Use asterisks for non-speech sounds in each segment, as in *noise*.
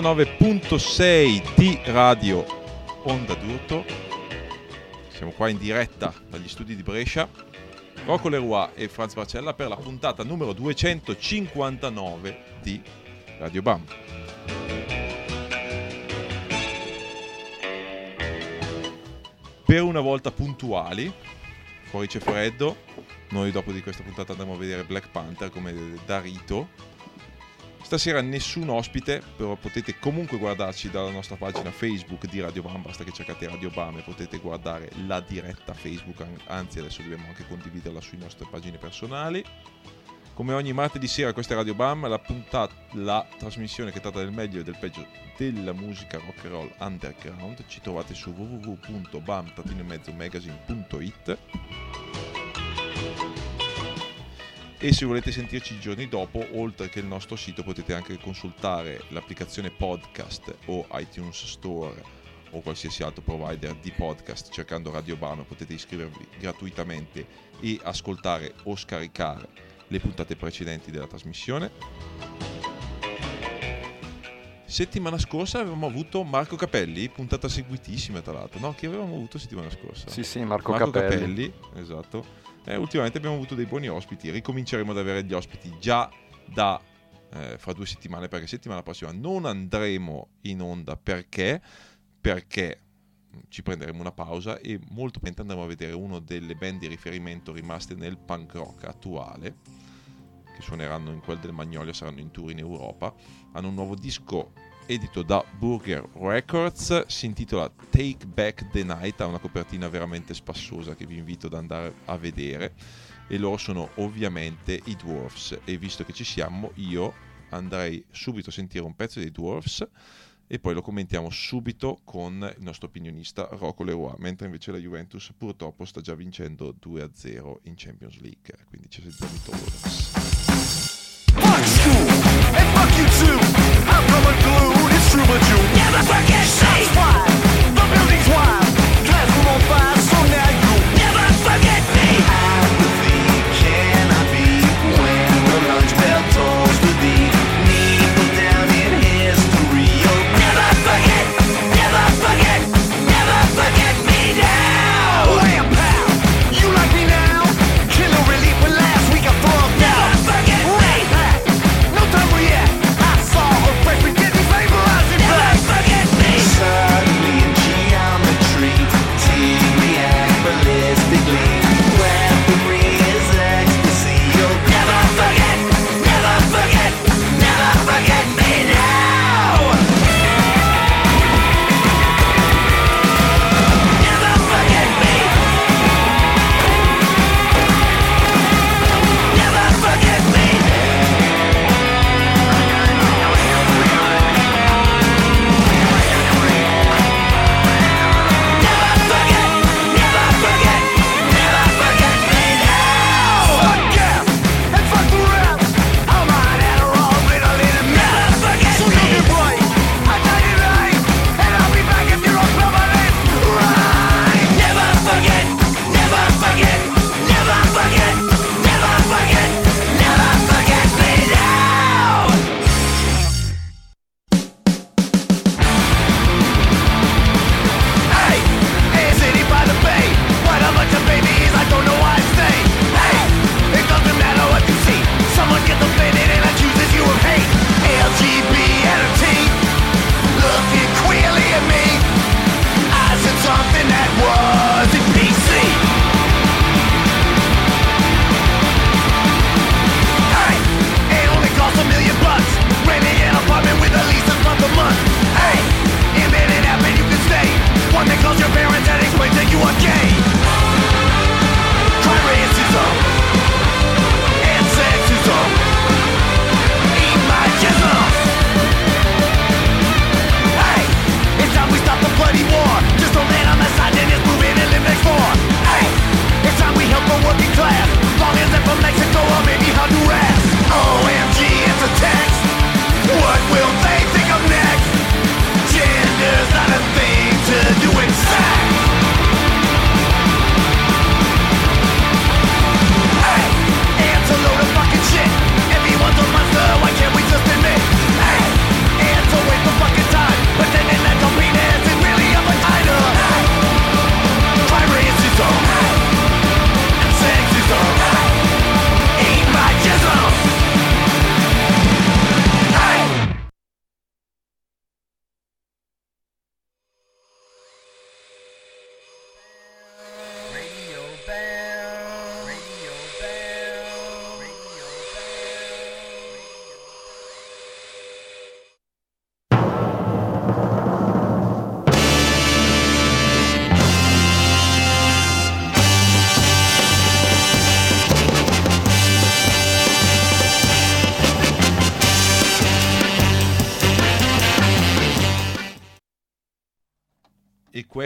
99.6 di Radio Onda d'Urto. Siamo qua in diretta dagli studi di Brescia. Rocco Leroy e Franz Barcella per la puntata numero 259 di Radio Bam. Per una volta puntuali, fuori c'è freddo. Noi dopo di questa puntata andremo a vedere Black Panther come da rito Stasera nessun ospite, però potete comunque guardarci dalla nostra pagina Facebook di Radio Bam, basta che cercate Radio Bam e potete guardare la diretta Facebook, anzi adesso dobbiamo anche condividerla sulle nostre pagine personali. Come ogni martedì sera questa è Radio Bam, la, puntata, la trasmissione che tratta del meglio e del peggio della musica rock and roll underground. Ci trovate su www.bam-magazine.it e se volete sentirci i giorni dopo, oltre che il nostro sito, potete anche consultare l'applicazione podcast o iTunes Store o qualsiasi altro provider di podcast cercando Radio Bano, potete iscrivervi gratuitamente e ascoltare o scaricare le puntate precedenti della trasmissione. Settimana scorsa avevamo avuto Marco Capelli, puntata seguitissima tra l'altro, no? Che avevamo avuto settimana scorsa? Sì, sì, Marco, Marco Capelli. Capelli esatto eh, ultimamente abbiamo avuto dei buoni ospiti. Ricominceremo ad avere gli ospiti già da eh, fra due settimane, perché settimana prossima non andremo in onda perché, perché ci prenderemo una pausa e molto probabilmente andremo a vedere una delle band di riferimento rimaste nel punk rock attuale che suoneranno in quel del Magnolia, saranno in tour in Europa. Hanno un nuovo disco edito da Burger Records, si intitola Take Back the Night, ha una copertina veramente spassosa che vi invito ad andare a vedere e loro sono ovviamente i Dwarfs e visto che ci siamo io andrei subito a sentire un pezzo dei Dwarfs e poi lo commentiamo subito con il nostro opinionista Rocco Leroy, mentre invece la Juventus purtroppo sta già vincendo 2-0 in Champions League, quindi ci sentiamo i Dwarfs. Fuck fuck you too! I'm coming glue! True, but you never forget me. The building's wild. Classroom on fire, so now you never forget me. Apathy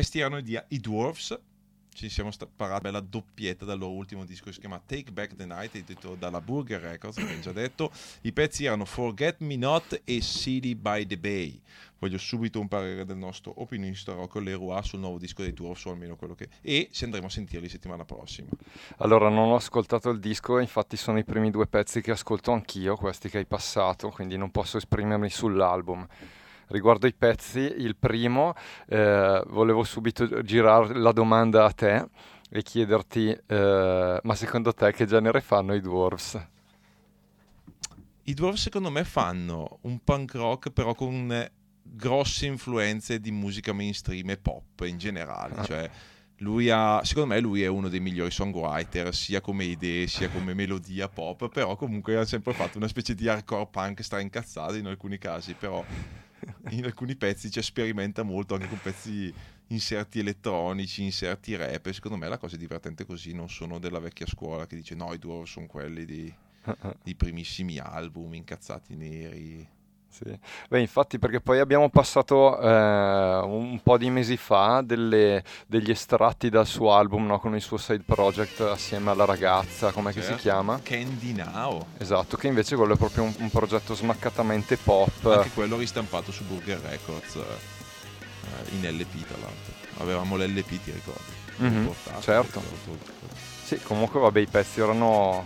questi erano i, Dwarfs. Ci siamo sparati bella doppietta dal loro ultimo disco che si chiama Take Back the Night, edito dalla Burger Records, abbiamo già detto. I pezzi erano Forget Me Not e City by the Bay. Voglio subito un parere del nostro opinionista Rocco Leroy sul nuovo disco dei Dwarfs, o almeno quello che... E se andremo a sentirli settimana prossima. Allora, non ho ascoltato il disco, infatti sono i primi due pezzi che ascolto anch'io, questi che hai passato, quindi non posso esprimermi sull'album riguardo i pezzi, il primo eh, volevo subito girare la domanda a te e chiederti, eh, ma secondo te che genere fanno i Dwarfs? I Dwarfs secondo me fanno un punk rock però con grosse influenze di musica mainstream e pop in generale, ah. cioè lui ha, secondo me lui è uno dei migliori songwriter sia come idee sia come melodia pop però comunque ha sempre fatto una specie di hardcore punk stra incazzato in alcuni casi però *laughs* in alcuni pezzi ci sperimenta molto anche con pezzi inserti elettronici, inserti rap. E secondo me la cosa è divertente così, non sono della vecchia scuola che dice no, i due sono quelli di, di primissimi album, incazzati neri. Sì. Beh, infatti perché poi abbiamo passato eh, un po' di mesi fa delle, degli estratti dal suo album no? con il suo side project assieme alla ragazza, come certo. si chiama? Candy Now. Esatto, che invece quello è proprio un, un, progetto smaccatamente pop. Anche quello ristampato su Burger Records eh, in LP tra l'altro. Avevamo l'LP, ti ricordi? Mm-hmm, certo. Sì, comunque vabbè i pezzi erano...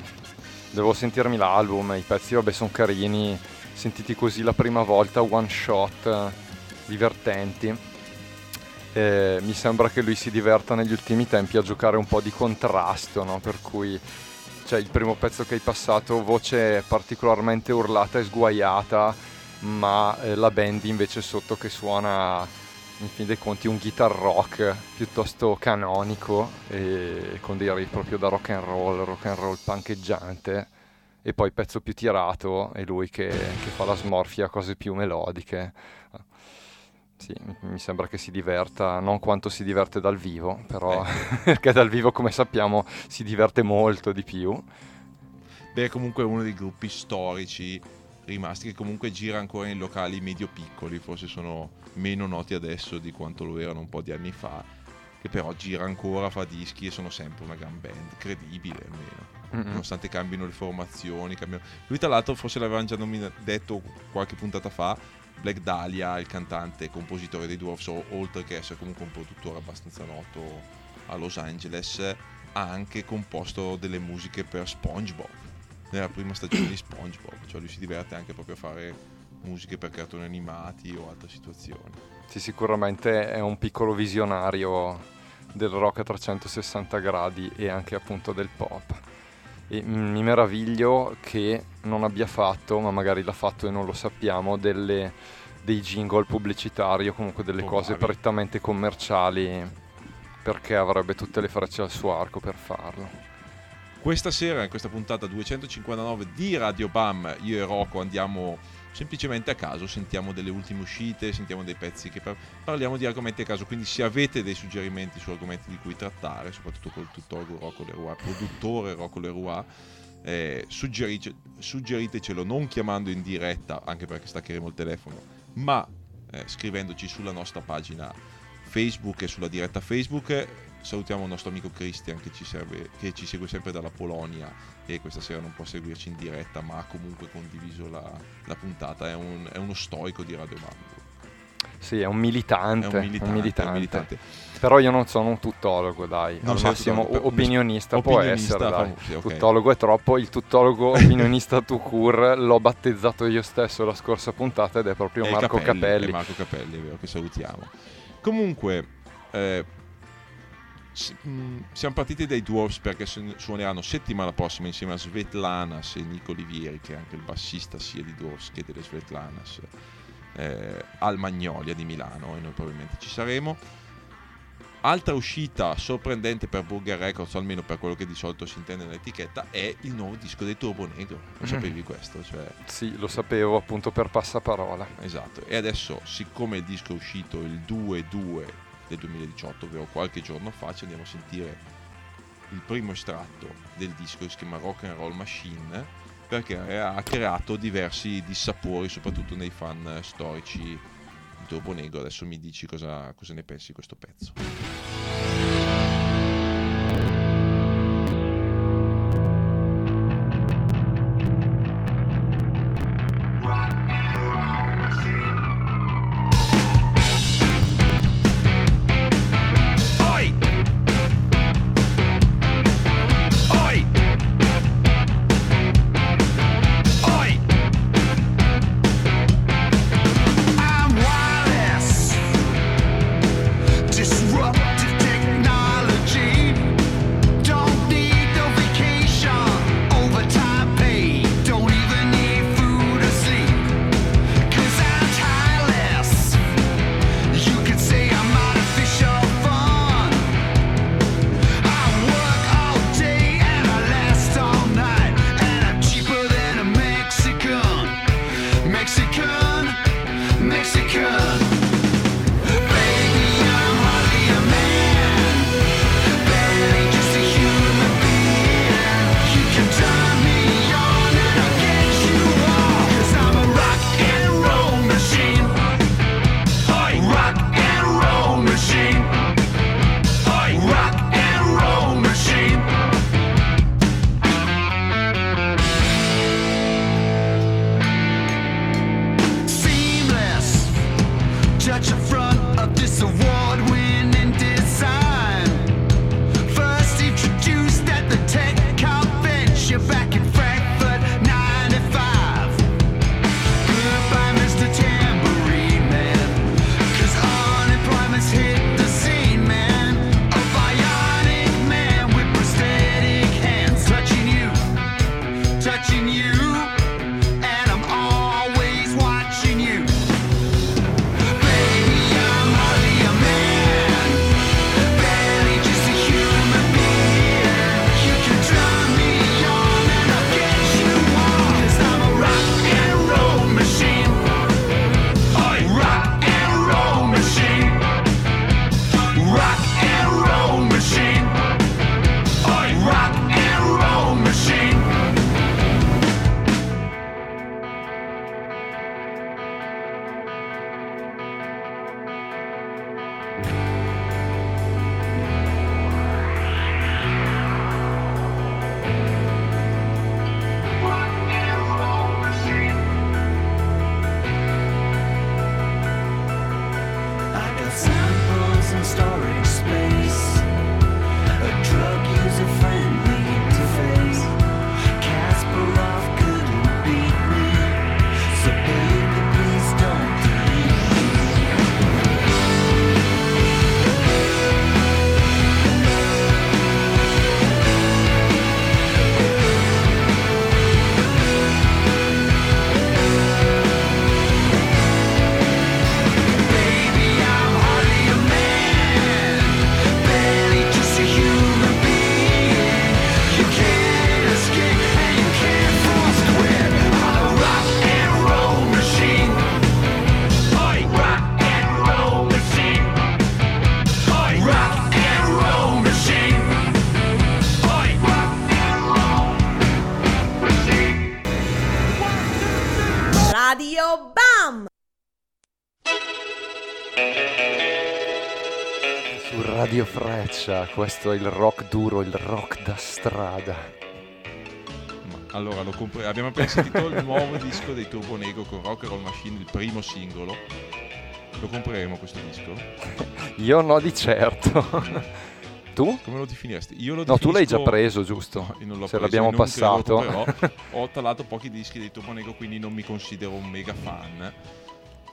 Devo sentirmi l'album, i pezzi vabbè sono carini sentiti così la prima volta, one shot, divertenti. Eh, mi sembra che lui si diverta negli ultimi tempi a giocare un po' di contrasto, no? per cui cioè, il primo pezzo che hai passato, voce particolarmente urlata e sguaiata, ma eh, la band invece sotto che suona in fin dei conti un guitar rock piuttosto canonico e con dei riff proprio da rock and roll, rock and roll pancheggiante e poi pezzo più tirato è lui che, che fa la smorfia, cose più melodiche. Sì, mi sembra che si diverta, non quanto si diverte dal vivo, però eh. *laughs* perché dal vivo come sappiamo si diverte molto di più. Beh, comunque è uno dei gruppi storici rimasti che comunque gira ancora in locali medio-piccoli, forse sono meno noti adesso di quanto lo erano un po' di anni fa, che però gira ancora, fa dischi e sono sempre una gran band, credibile almeno. Mm-hmm. nonostante cambino le formazioni. Cambino... Lui, tra l'altro, forse l'avevano già nomina- detto qualche puntata fa. Black Dahlia, il cantante e compositore dei Dwarfs, oltre che essere comunque un produttore abbastanza noto a Los Angeles, ha anche composto delle musiche per SpongeBob nella prima stagione di SpongeBob. Cioè, lui si diverte anche proprio a fare musiche per cartoni animati o altre situazioni. Sì, sicuramente è un piccolo visionario del rock a 360 gradi e anche appunto del pop e mi meraviglio che non abbia fatto, ma magari l'ha fatto e non lo sappiamo, delle, dei jingle pubblicitari o comunque delle oh, cose bravi. prettamente commerciali perché avrebbe tutte le frecce al suo arco per farlo. Questa sera, in questa puntata 259 di Radio Bam, io e Rocco andiamo semplicemente a caso, sentiamo delle ultime uscite, sentiamo dei pezzi che par- parliamo di argomenti a caso, quindi se avete dei suggerimenti su argomenti di cui trattare, soprattutto col tuttologo Rocco Leroy, produttore Rocco Leroy, eh, suggerice- suggeritecelo non chiamando in diretta, anche perché staccheremo il telefono, ma eh, scrivendoci sulla nostra pagina Facebook e sulla diretta Facebook salutiamo il nostro amico Christian che ci, serve, che ci, segue sempre dalla Polonia e questa sera non può seguirci in diretta ma ha comunque condiviso la, la puntata, è, un, è, uno storico di Radio Mambo. Sì, è un militante. È un militante, un militante. Un militante. Però io non sono un tuttologo, dai. Non Al massimo tuttologo, opinionista, può essere, dai. Sì, okay. Tuttologo è troppo. Il tuttologo *laughs* opinionista tu cur l'ho battezzato io stesso la scorsa puntata ed è proprio è Marco Capelli. Capelli. È Marco Capelli, è vero, che salutiamo. Comunque, eh, siamo partiti dai Dwarfs perché suoneranno settimana prossima insieme a Svetlanas e Nico Olivieri, che è anche il bassista sia di Dwarfs che delle Svetlanas, eh, al Magnolia di Milano e noi probabilmente ci saremo. Altra uscita sorprendente per Burger Records, almeno per quello che di solito si intende nell'etichetta, è il nuovo disco dei Turbo Negro. Lo mm. sapevi questo? Cioè... Sì, lo sapevo appunto per passaparola. Esatto, e adesso siccome il disco è uscito il 2-2 del 2018, ovvero qualche giorno fa, ci andiamo a sentire il primo estratto del disco che si chiama Rock and Roll Machine perché ha creato diversi dissapori soprattutto nei fan storici il Turbo Negro. Adesso mi dici cosa, cosa ne pensi di questo pezzo. Freccia, questo è il rock duro, il rock da strada. allora, comp- abbiamo appena sentito il nuovo *laughs* disco dei Turbo Negro con Rock and Roll Machine, il primo singolo. Lo compreremo questo disco? *laughs* Io no di certo. *laughs* tu? Come lo definiresti? Io lo no, tu l'hai già preso, giusto? No, non l'ho Se preso, l'abbiamo passato. Però ho talato pochi dischi dei Turbo Negro, quindi non mi considero un mega fan.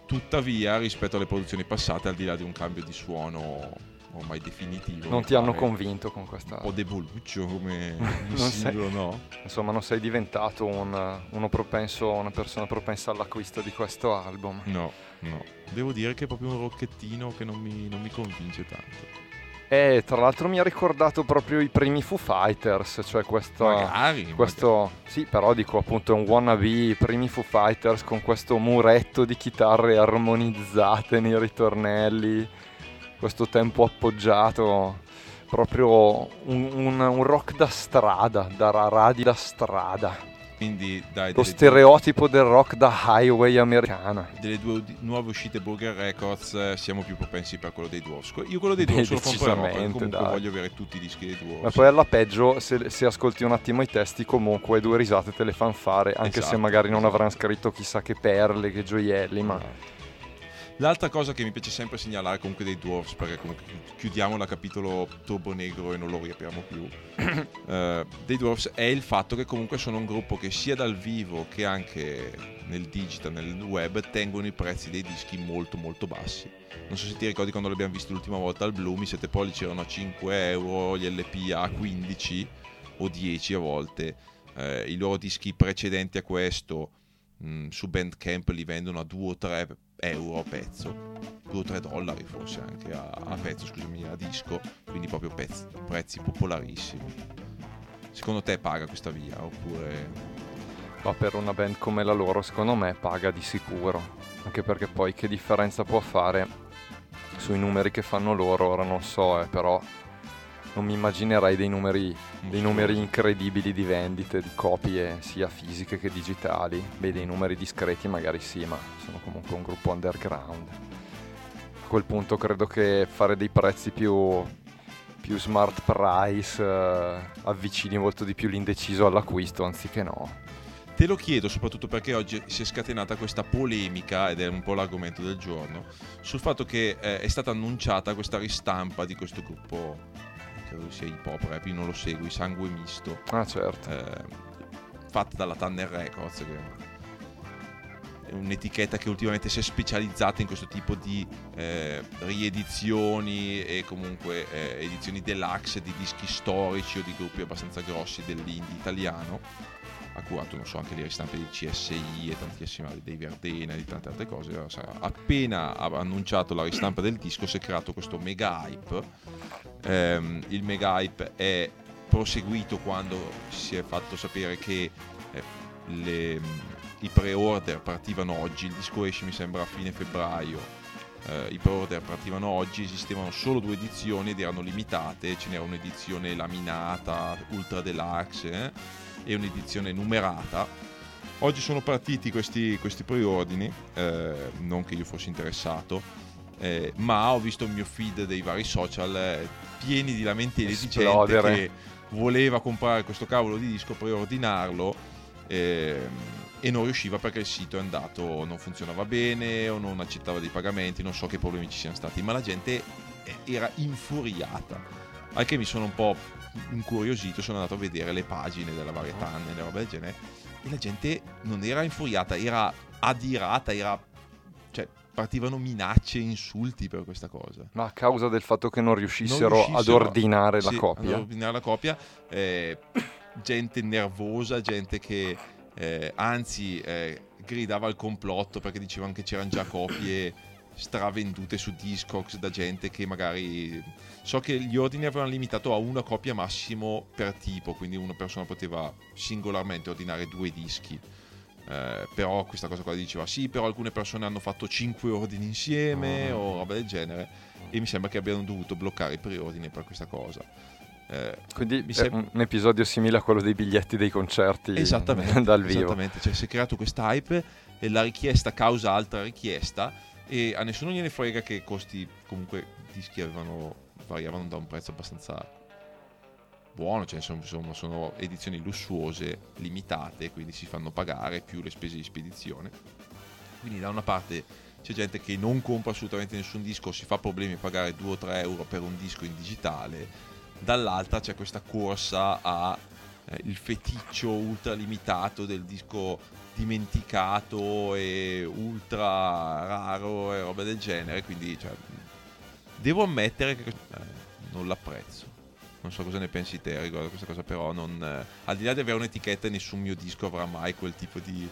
Tuttavia, rispetto alle produzioni passate, al di là di un cambio di suono ormai definitivo. Non ti hanno convinto con questa... Un po' deboluccio come *laughs* non singolo, sei... no? Insomma, non sei diventato un, uno propenso, una persona propensa all'acquisto di questo album. No, no. Devo dire che è proprio un rocchettino che non mi, non mi convince tanto. E tra l'altro mi ha ricordato proprio i primi Foo Fighters, cioè questo... Magari, questo magari. Sì, però dico appunto un wannabe, i primi Foo Fighters con questo muretto di chitarre armonizzate nei ritornelli questo tempo appoggiato, proprio un, un, un rock da strada, da radi da strada. Quindi dai, Lo stereotipo del rock da highway americana. Delle due nuove uscite Burger Records eh, siamo più propensi per quello dei Dwarfs. Io quello dei Dwarfs lo comprerò comunque dai. voglio avere tutti i dischi dei Dwarfs. Ma poi alla peggio, se, se, ascolti un attimo i testi, comunque due risate te le fanno fare, anche esatto, se magari non esatto. avranno scritto chissà che perle, che gioielli, ma... No L'altra cosa che mi piace sempre segnalare comunque dei Dwarfs, perché comunque chiudiamo il capitolo Turbo Negro e non lo riapriamo più, uh, *clears throat* dei Dwarfs è il fatto che comunque sono un gruppo che sia dal vivo che anche nel digital, nel web, tengono i prezzi dei dischi molto molto bassi. Non so se ti ricordi quando l'abbiamo visto l'ultima volta al Bloom, i 7 pollici erano a 5 euro, gli LP a 15 o 10 a volte. Uh, I loro dischi precedenti a questo mh, mm, su Bandcamp li vendono a 2 o 3 euro a pezzo, 2 o 3 dollari forse anche a, a pezzo, scusami, a disco, quindi proprio pezzi, prezzi popolarissimi. Secondo te paga questa via oppure... Ma per una band come la loro secondo me paga di sicuro, anche perché poi che differenza può fare sui numeri che fanno loro, ora non so, eh, però non mi immaginerei dei numeri, dei numeri, incredibili di vendite, di copie sia fisiche che digitali. Beh, dei numeri discreti magari sì, ma sono comunque un gruppo underground. A quel punto credo che fare dei prezzi più, più smart price eh, avvicini molto di più l'indeciso all'acquisto anziché no. Te lo chiedo soprattutto perché oggi si è scatenata questa polemica, ed è un po' l'argomento del giorno, sul fatto che eh, è stata annunciata questa ristampa di questo gruppo credo sia hip hop rap, io non lo segui, Sangue Misto. Ah certo. Eh, fatta dalla Tanner Records, che è un'etichetta che ultimamente si è specializzata in questo tipo di eh, riedizioni e comunque eh, edizioni deluxe di dischi storici o di gruppi abbastanza grossi dell'indie italiano ha curato non so, anche le ristampe di CSI e tantissime dei Verdena e di tante altre cose. Appena ha annunciato la ristampa del disco si è creato questo mega hype. Eh, il mega hype è proseguito quando si è fatto sapere che eh, le, i pre-order partivano oggi, il disco esce mi sembra a fine febbraio. Uh, i pre-order partivano oggi, esistevano solo due edizioni ed erano limitate, ce n'era un'edizione laminata, ultra deluxe, eh? E un'edizione numerata. Oggi sono partiti questi, questi preordini, eh, non che io fossi interessato, eh, ma ho visto il mio feed dei vari social eh, pieni di lamentele di gente che voleva comprare questo cavolo di disco, preordinarlo ehm, e non riusciva perché il sito è andato, non funzionava bene o non accettava dei pagamenti, non so che problemi ci siano stati, ma la gente eh, era infuriata. Anche mi sono un po' incuriosito sono andato a vedere le pagine della varietà e le robe del genere e la gente non era infuriata, era adirata, era cioè partivano minacce e insulti per questa cosa. Ma a causa del fatto che non riuscissero, non riuscissero ad ordinare sì, la copia. Ad ordinare la copia, eh, gente nervosa, gente che eh, anzi eh, gridava al complotto perché dicevano che c'erano già copie stravendute su Discogs da gente che magari so che gli ordini avevano limitato a una copia massimo per tipo quindi una persona poteva singolarmente ordinare due dischi. Eh, però questa cosa qua diceva sì però alcune persone hanno fatto cinque ordini insieme oh. o roba del genere. E mi sembra che abbiano dovuto bloccare i preordini per questa cosa. Eh, quindi mi sembra... un episodio simile a quello dei biglietti dei concerti esattamente, dal vivo. esattamente. Cioè si è creato questa hype e la richiesta causa altra richiesta e a nessuno gliene frega che i costi comunque dischi avevano, variavano da un prezzo abbastanza buono, cioè insomma sono edizioni lussuose, limitate, quindi si fanno pagare più le spese di spedizione. Quindi da una parte c'è gente che non compra assolutamente nessun disco, si fa problemi a pagare 2 o 3 euro per un disco in digitale, dall'altra c'è questa corsa a eh, feticcio ultra limitato del disco dimenticato e ultra raro e roba del genere quindi cioè, devo ammettere che eh, non l'apprezzo. Non so cosa ne pensi te riguardo a questa cosa però non, eh, al di là di avere un'etichetta nessun mio disco avrà mai quel tipo di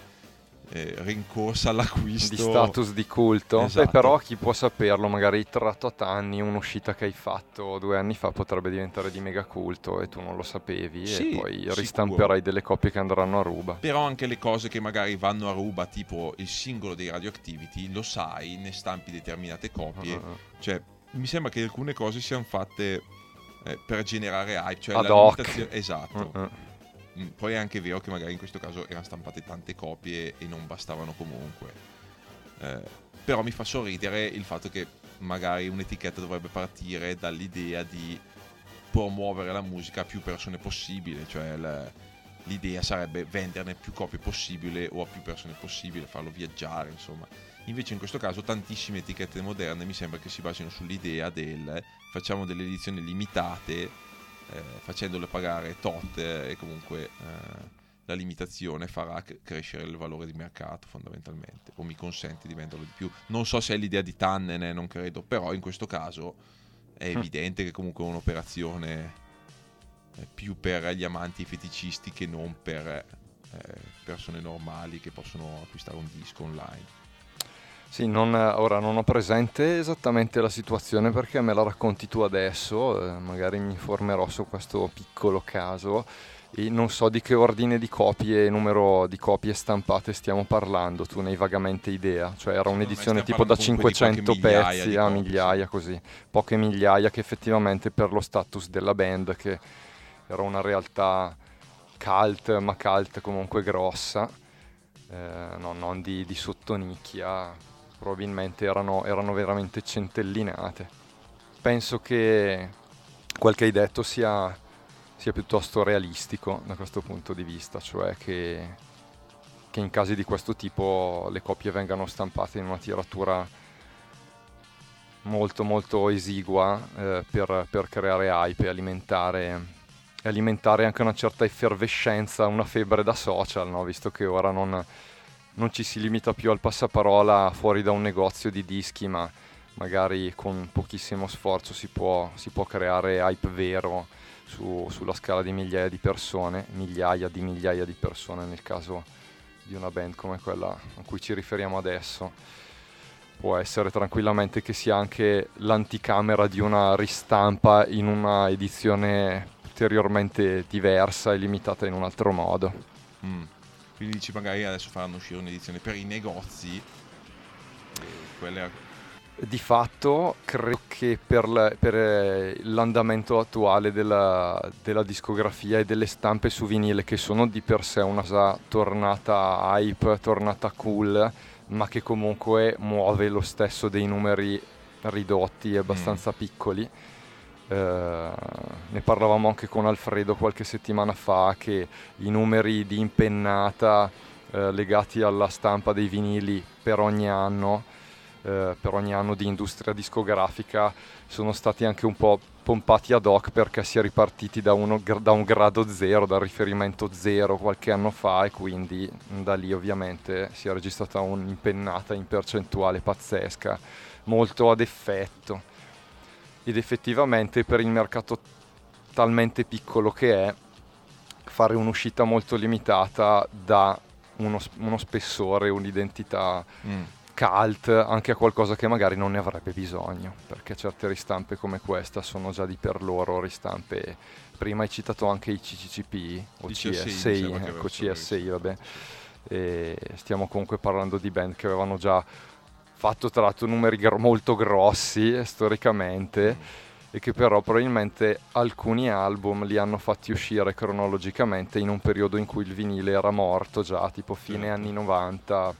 eh, rincorsa all'acquisto di status di culto esatto. Beh, però chi può saperlo magari tratto a anni un'uscita che hai fatto due anni fa potrebbe diventare di mega culto e tu non lo sapevi sì, e poi sicuro. ristamperai delle copie che andranno a ruba però anche le cose che magari vanno a ruba tipo il singolo dei Radioactivity lo sai ne stampi determinate copie uh-huh. cioè mi sembra che alcune cose siano fatte eh, per generare hype cioè Ad la hoc. esatto uh-huh poi è anche vero che magari in questo caso erano stampate tante copie e non bastavano comunque. Eh, però mi fa sorridere il fatto che magari un'etichetta dovrebbe partire dall'idea di promuovere la musica a più persone possibile, cioè l'idea sarebbe venderne più copie possibile o a più persone possibile, farlo viaggiare, insomma. Invece in questo caso tantissime etichette moderne mi sembra che si basino sull'idea del facciamo delle edizioni limitate eh, facendole pagare tot e comunque eh, la limitazione farà crescere il valore di mercato fondamentalmente o mi consente di venderlo di più. Non so se è l'idea di Tannen, non credo, però in questo caso è mm. evidente che comunque è un'operazione eh, più per gli amanti feticisti che non per eh, persone normali che possono acquistare un disco online. Sì, non, ora non ho presente esattamente la situazione perché me la racconti tu adesso, eh, magari mi informerò su questo piccolo caso. E non so di che ordine di copie, numero di copie stampate stiamo parlando, tu ne hai vagamente idea, cioè era un'edizione tipo da 500 pezzi a migliaia così, poche migliaia che effettivamente per lo status della band che era una realtà cult, ma cult comunque grossa, eh, no, non di, di sottonicchia, probabilmente erano, erano veramente centellinate. Penso che quel che hai detto sia sia piuttosto realistico da questo punto di vista, cioè che, che in casi di questo tipo le copie vengano stampate in una tiratura molto molto esigua eh, per, per, creare hype e alimentare, alimentare, anche una certa effervescenza, una febbre da social, no? visto che ora non, non, ci si limita più al passaparola fuori da un negozio di dischi, ma magari con pochissimo sforzo si può, si può creare hype vero su, sulla scala di migliaia di persone, migliaia di migliaia di persone nel caso di una band come quella a cui ci riferiamo adesso. Può essere tranquillamente che sia anche l'anticamera di una ristampa in una edizione ulteriormente diversa e limitata in un altro modo. Mm. Quindi dici magari adesso faranno uscire un'edizione per i negozi, quelle di fatto credo che per, la, per eh, l'andamento attuale della, della, discografia e delle stampe su vinile che sono di per sé una tornata hype, tornata cool, ma che comunque muove lo stesso dei numeri ridotti e abbastanza mm. piccoli. Eh, ne parlavamo anche con Alfredo qualche settimana fa che i numeri di impennata eh, legati alla stampa dei vinili per ogni anno eh, per ogni anno di industria discografica sono stati anche un po' pompati ad hoc perché si è ripartiti da, uno, da un grado zero, dal riferimento zero qualche anno fa e quindi da lì ovviamente si è registrata un'impennata in percentuale pazzesca, molto ad effetto. Ed effettivamente per il mercato talmente piccolo che è, fare un'uscita molto limitata dà uno, uno spessore, un'identità mm cult anche a qualcosa che magari non ne avrebbe bisogno, perché certe ristampe come questa sono già di per loro ristampe. Prima hai citato anche i CCCP o CSI, CSI ecco CSI, vabbè. E stiamo comunque parlando di band che avevano già fatto tra l'altro numeri gr- molto grossi eh, storicamente mm. e che però probabilmente alcuni album li hanno fatti uscire cronologicamente in un periodo in cui il vinile era morto già, tipo fine certo. anni 90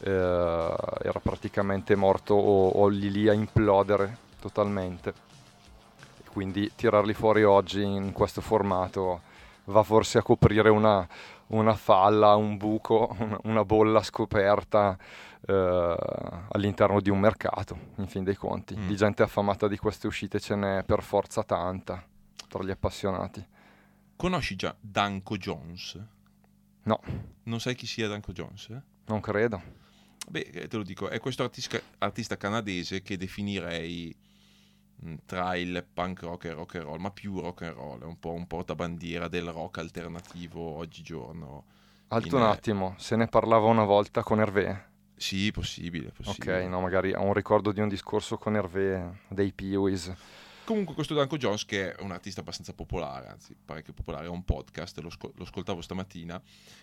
eh, era praticamente morto o, o lì lì a implodere totalmente. Quindi tirarli fuori oggi in questo formato va forse a coprire una, una falla, un buco, una, *laughs* una bolla scoperta eh, all'interno di un mercato, in fin dei conti. Mm. Di gente affamata di queste uscite ce n'è per forza tanta tra gli appassionati. Conosci già Danko Jones? No. Non sai chi sia Danko Jones? Non credo. Beh, eh, te lo dico, è questo artista, artista canadese che definirei mm, tra il punk rock e rock and roll, ma più rock and roll, è un po' un portabandiera del rock alternativo oggigiorno. Alto un attimo, se ne parlava una volta con Hervé? Sì, possibile, possibile. Ok, no, magari ho un ricordo di un discorso con Hervé dei Peewees comunque questo Danko Jones che è un artista abbastanza popolare, anzi parecchio popolare, ha un podcast, lo, sco- lo ascoltavo stamattina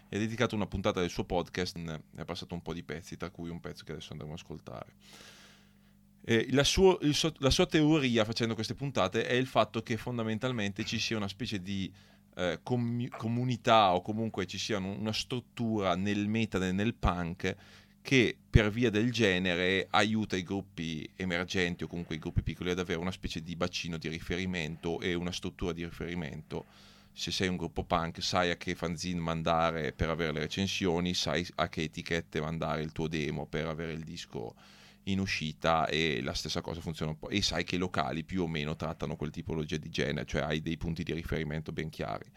e ha dedicato una puntata del suo podcast, ne ha passato un po' di pezzi, tra cui un pezzo che adesso andremo ad ascoltare. La, suo, so, la, sua teoria facendo queste puntate è il fatto che fondamentalmente ci sia una specie di eh, com- comunità o comunque ci sia una struttura nel metal e nel punk che per via del genere aiuta i gruppi emergenti o comunque i gruppi piccoli ad avere una specie di bacino di riferimento e una struttura di riferimento. Se sei un gruppo punk sai a che fanzine mandare per avere le recensioni, sai a che etichette mandare il tuo demo per avere il disco in uscita e la stessa cosa funziona un po'. E sai che i locali più o meno trattano quel tipologia di genere, cioè hai dei punti di riferimento ben chiari.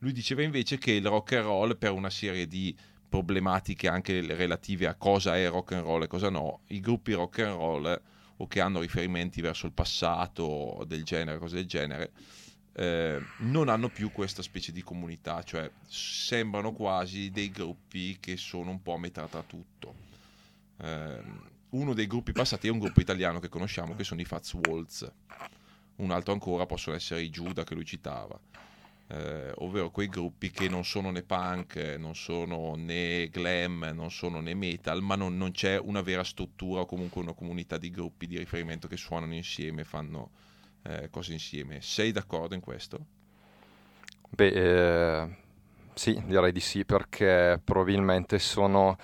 Lui diceva invece che il rock and roll per una serie di problematiche anche relative a cosa è rock and roll e cosa no, i gruppi rock and roll o che hanno riferimenti verso il passato del genere, cose del genere, eh, non hanno più questa specie di comunità, cioè sembrano quasi dei gruppi che sono un po' a metà tra tutto. Eh, uno dei gruppi passati è un gruppo italiano che conosciamo che sono i Fats Waltz, un altro ancora possono essere i Giuda che lui citava eh, ovvero quei gruppi che non sono né punk, non sono né glam, non sono né metal, ma non, non c'è una vera struttura o comunque una comunità di gruppi di riferimento che suonano insieme, fanno eh, cose insieme. Sei d'accordo in questo? Beh, eh, sì, direi di sì, perché probabilmente sono,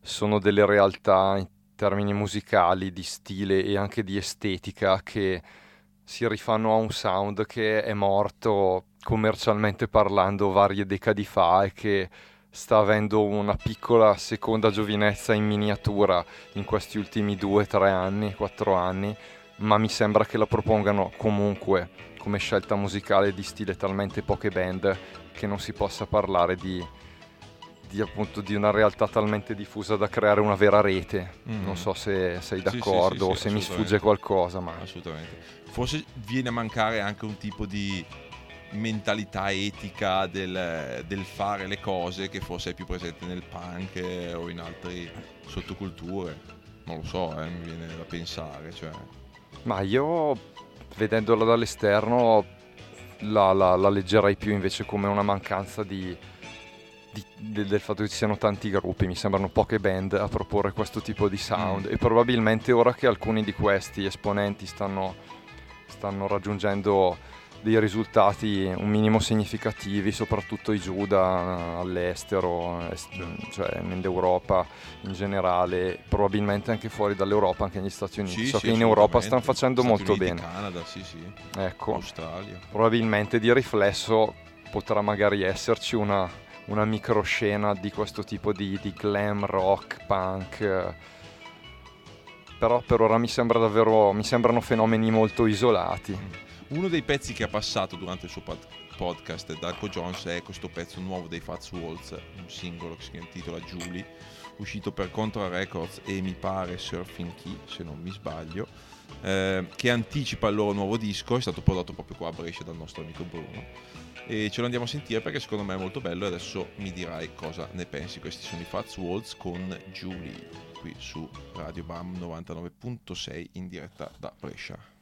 sono delle realtà in termini musicali, di stile e anche di estetica che si rifanno a un sound che è morto commercialmente parlando varie decadi fa e che sta avendo una piccola seconda giovinezza in miniatura in questi ultimi due, tre anni, quattro anni, ma mi sembra che la propongano comunque come scelta musicale di stile talmente poche band che non si possa parlare di, di, appunto, di una realtà talmente diffusa da creare una vera rete. Mm. Non so se sei d'accordo sì, sì, sì, o se mi sfugge qualcosa. Ma... Assolutamente. Forse viene a mancare anche un tipo di mentalità etica del, del, fare le cose che forse è più presente nel punk o in altre sottoculture. Non lo so, eh, mi viene da pensare. Cioè. Ma io, vedendola dall'esterno, la, la, la leggerei più invece come una mancanza di, di, del, del fatto che ci siano tanti gruppi. Mi sembrano poche band a proporre questo tipo di sound. Mm. E probabilmente ora che alcuni di questi esponenti stanno, stanno raggiungendo dei risultati un minimo significativi, soprattutto i Giuda all'estero, cioè nell'Europa in generale, probabilmente anche fuori dall'Europa, anche negli Stati Uniti. Sì, so sì, che in Europa stanno facendo Stati molto Uniti, bene. Canada, sì, sì. Ecco, Australia. probabilmente di riflesso potrà magari esserci una, una microscena di questo tipo di, di glam rock, punk però per ora mi sembra davvero mi sembrano fenomeni molto isolati. Uno dei pezzi che ha passato durante il suo pod- podcast Darko Jones è questo pezzo nuovo dei Fats Waltz, un singolo che si intitola Julie, uscito per Contra Records e mi pare Surfing Key, se non mi sbaglio, eh, che anticipa il loro nuovo disco, è stato prodotto proprio qua a Brescia dal nostro amico Bruno. E ce lo andiamo a sentire perché secondo me è molto bello e adesso mi dirai cosa ne pensi. Questi sono i Fats Waltz con Julie, qui su Radio Bam 99.6 in diretta da Brescia.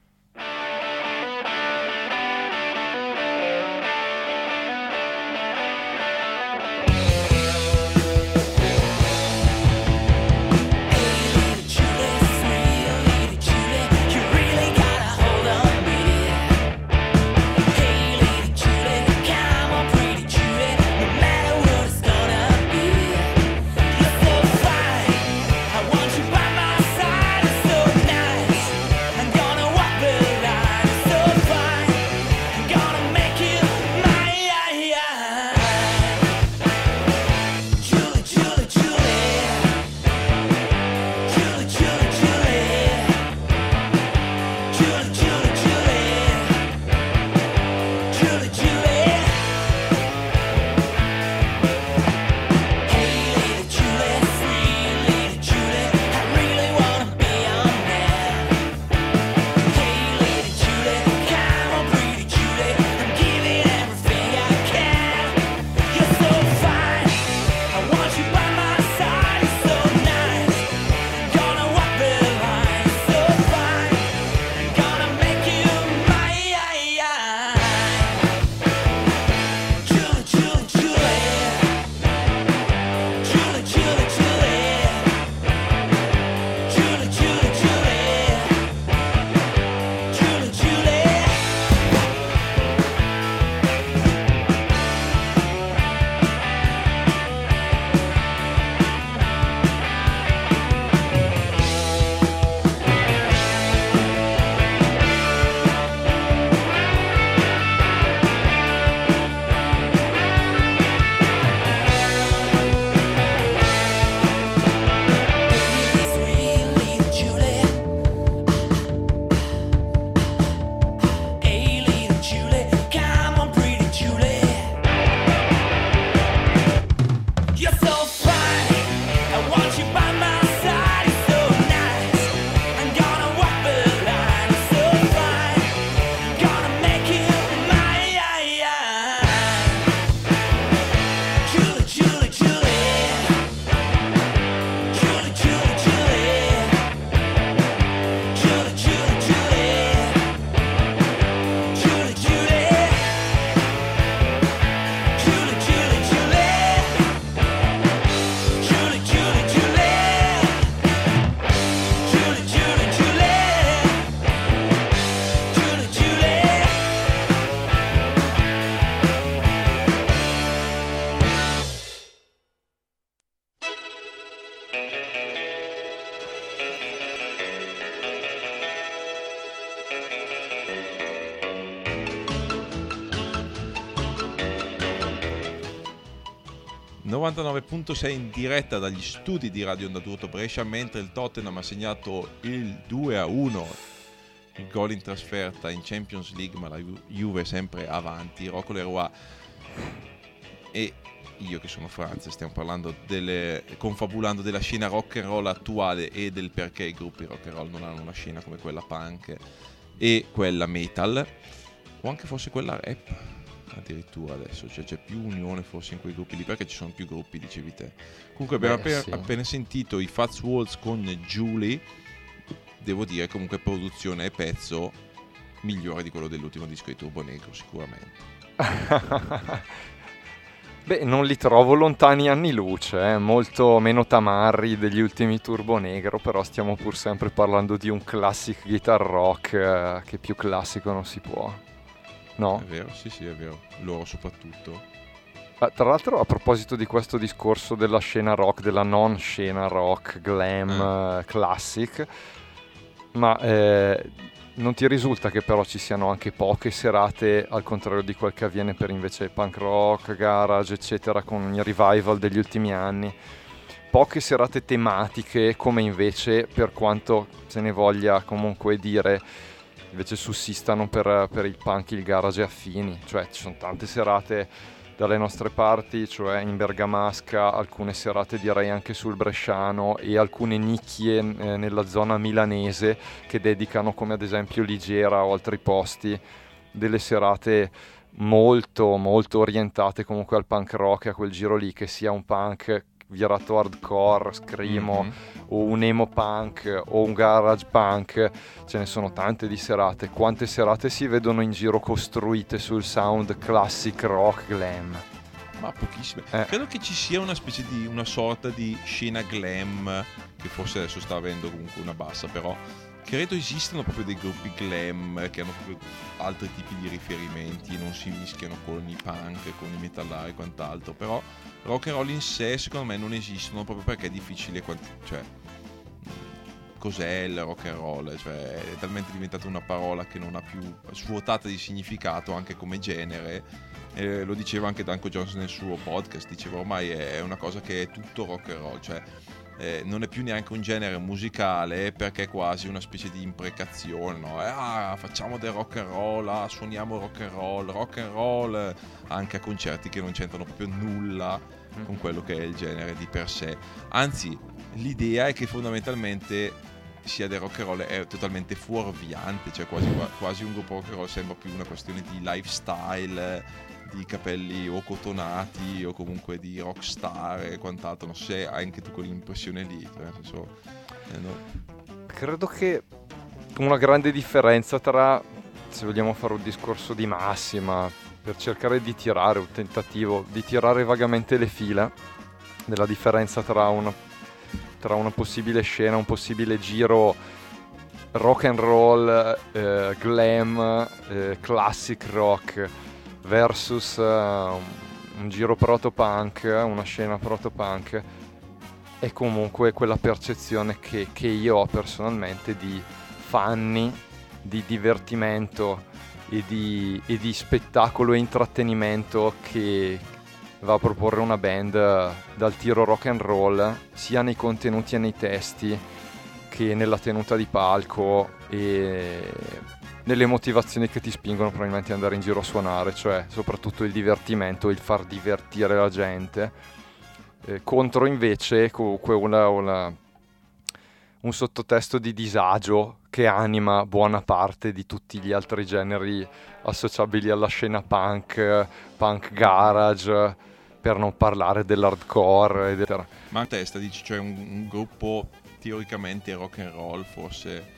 99.6 in diretta dagli studi di Radio Onda d'Urto Brescia mentre il Tottenham ha segnato il 2 a 1 il gol in trasferta in Champions League ma la Juve è sempre avanti. Rocco Leroy e io che sono Franz stiamo parlando delle, confabulando della scena rock and roll attuale e del perché i gruppi rock and roll non hanno una scena come quella punk e quella metal o anche forse quella rap addirittura adesso, cioè c'è più unione forse in quei gruppi lì perché ci sono più gruppi, dicevi te. Comunque abbiamo Beh, appena, sì. appena, sentito i Fats Walls con Julie, devo dire comunque produzione e pezzo migliore di quello dell'ultimo disco di Turbo Negro sicuramente. *laughs* Beh, non li trovo lontani anni luce, eh? molto meno tamarri degli ultimi Turbo Negro, però stiamo pur sempre parlando di un classic guitar rock eh, che più classico non si può. No? È vero, sì, sì, è vero. Loro soprattutto. Ah, tra l'altro, a proposito di questo discorso della scena rock, della non scena rock, glam, mm. classic, ma eh, non ti risulta che però ci siano anche poche serate, al contrario di quel che avviene per invece punk rock, garage, eccetera, con i revival degli ultimi anni? Poche serate tematiche, come invece, per quanto se ne voglia comunque dire, invece sussistano per, per il punk, il garage affini, cioè ci sono tante serate dalle nostre parti, cioè in Bergamasca, alcune serate direi anche sul Bresciano e alcune nicchie eh, nella zona milanese che dedicano come ad esempio Ligera o altri posti delle serate molto molto orientate comunque al punk rock, a quel giro lì, che sia un punk virato hardcore, screamo mm-hmm. o un emo punk o un garage punk, ce ne sono tante di serate. Quante serate si vedono in giro costruite sul sound classic rock glam? Ma pochissime. Eh. Credo che ci sia una specie di una sorta di scena glam che forse adesso sta avendo comunque una bassa, però credo esistano proprio dei gruppi glam che hanno proprio altri tipi di riferimenti e non si mischiano con i punk, con i metallari e quant'altro, però rock and roll in sé secondo me non esistono proprio perché è difficile, quanti- cioè cos'è il rock and roll, cioè è talmente diventata una parola che non ha più svuotata di significato anche come genere. Eh, lo diceva anche Danko Johnson nel suo podcast, diceva ormai è una cosa che è tutto rock and roll, cioè eh, non è più neanche un genere musicale perché è quasi una specie di imprecazione, no? Eh, ah, facciamo del rock and roll, ah, suoniamo rock and roll, rock and roll, anche a concerti che non c'entrano proprio nulla con mm. quello che è il genere di per sé. Anzi, l'idea è che fondamentalmente sia del rock and roll è totalmente fuorviante, cioè quasi, quasi un gruppo rock and roll sembra più una questione di lifestyle di capelli o cotonati o comunque di rockstar e quant'altro. Non so se hai anche tu quell'impressione lì. Cioè, senso, eh, no. Credo che una grande differenza tra, se vogliamo fare un discorso di massima, per cercare di tirare, un tentativo di tirare vagamente le fila della differenza tra una, tra una possibile scena, un possibile giro rock and roll, eh, glam, eh, classic rock versus uh, un giro proto-punk, una scena proto-punk è comunque quella percezione che, che io ho personalmente di fanni, di divertimento e di, e di spettacolo e intrattenimento che va a proporre una band dal tiro rock and roll sia nei contenuti e nei testi che nella tenuta di palco e nelle motivazioni che ti spingono probabilmente ad andare in giro a suonare, cioè soprattutto il divertimento, il far divertire la gente, eh, contro invece comunque una, una, un sottotesto di disagio che anima buona parte di tutti gli altri generi associabili alla scena punk, punk garage, per non parlare dell'hardcore, eccetera. Ma a testa dici, cioè un, un gruppo teoricamente rock and roll forse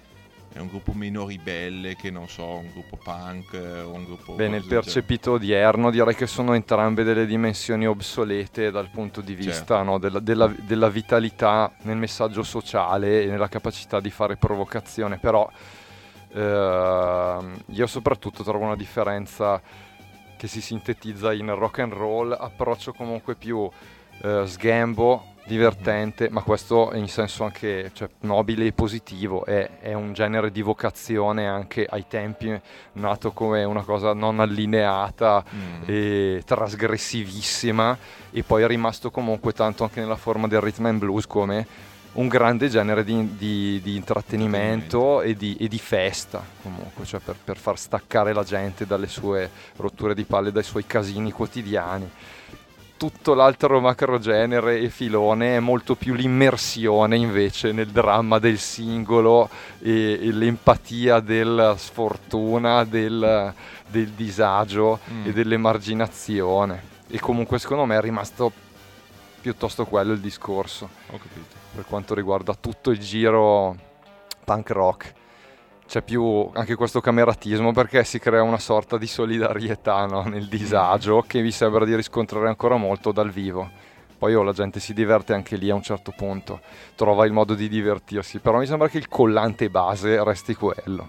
è un gruppo meno ribelle che non so, un gruppo punk o un gruppo... Bene, il percepito odierno direi che sono entrambe delle dimensioni obsolete dal punto di vista certo. no, della, della, della, vitalità nel messaggio sociale e nella capacità di fare provocazione, però eh, io soprattutto trovo una differenza che si sintetizza in rock and roll, approccio comunque più eh, sgambo, divertente, ma questo in senso anche cioè, nobile e positivo, è, è, un genere di vocazione anche ai tempi nato come una cosa non allineata mm. e trasgressivissima e poi è rimasto comunque tanto anche nella forma del rhythm and blues come un grande genere di, di, di intrattenimento e di, e di, festa comunque, cioè per, per far staccare la gente dalle sue rotture di palle, dai suoi casini quotidiani tutto l'altro macrogenere e filone è molto più l'immersione invece nel dramma del singolo e, e l'empatia della sfortuna, del, del disagio mm. e dell'emarginazione. E comunque secondo me è rimasto piuttosto quello il discorso. Ho capito. Per quanto riguarda tutto il giro punk rock c'è più anche questo cameratismo perché si crea una sorta di solidarietà no? nel disagio che vi sembra di riscontrare ancora molto dal vivo. Poi oh, la gente si diverte anche lì a un certo punto, trova il modo di divertirsi, però mi sembra che il collante base resti quello.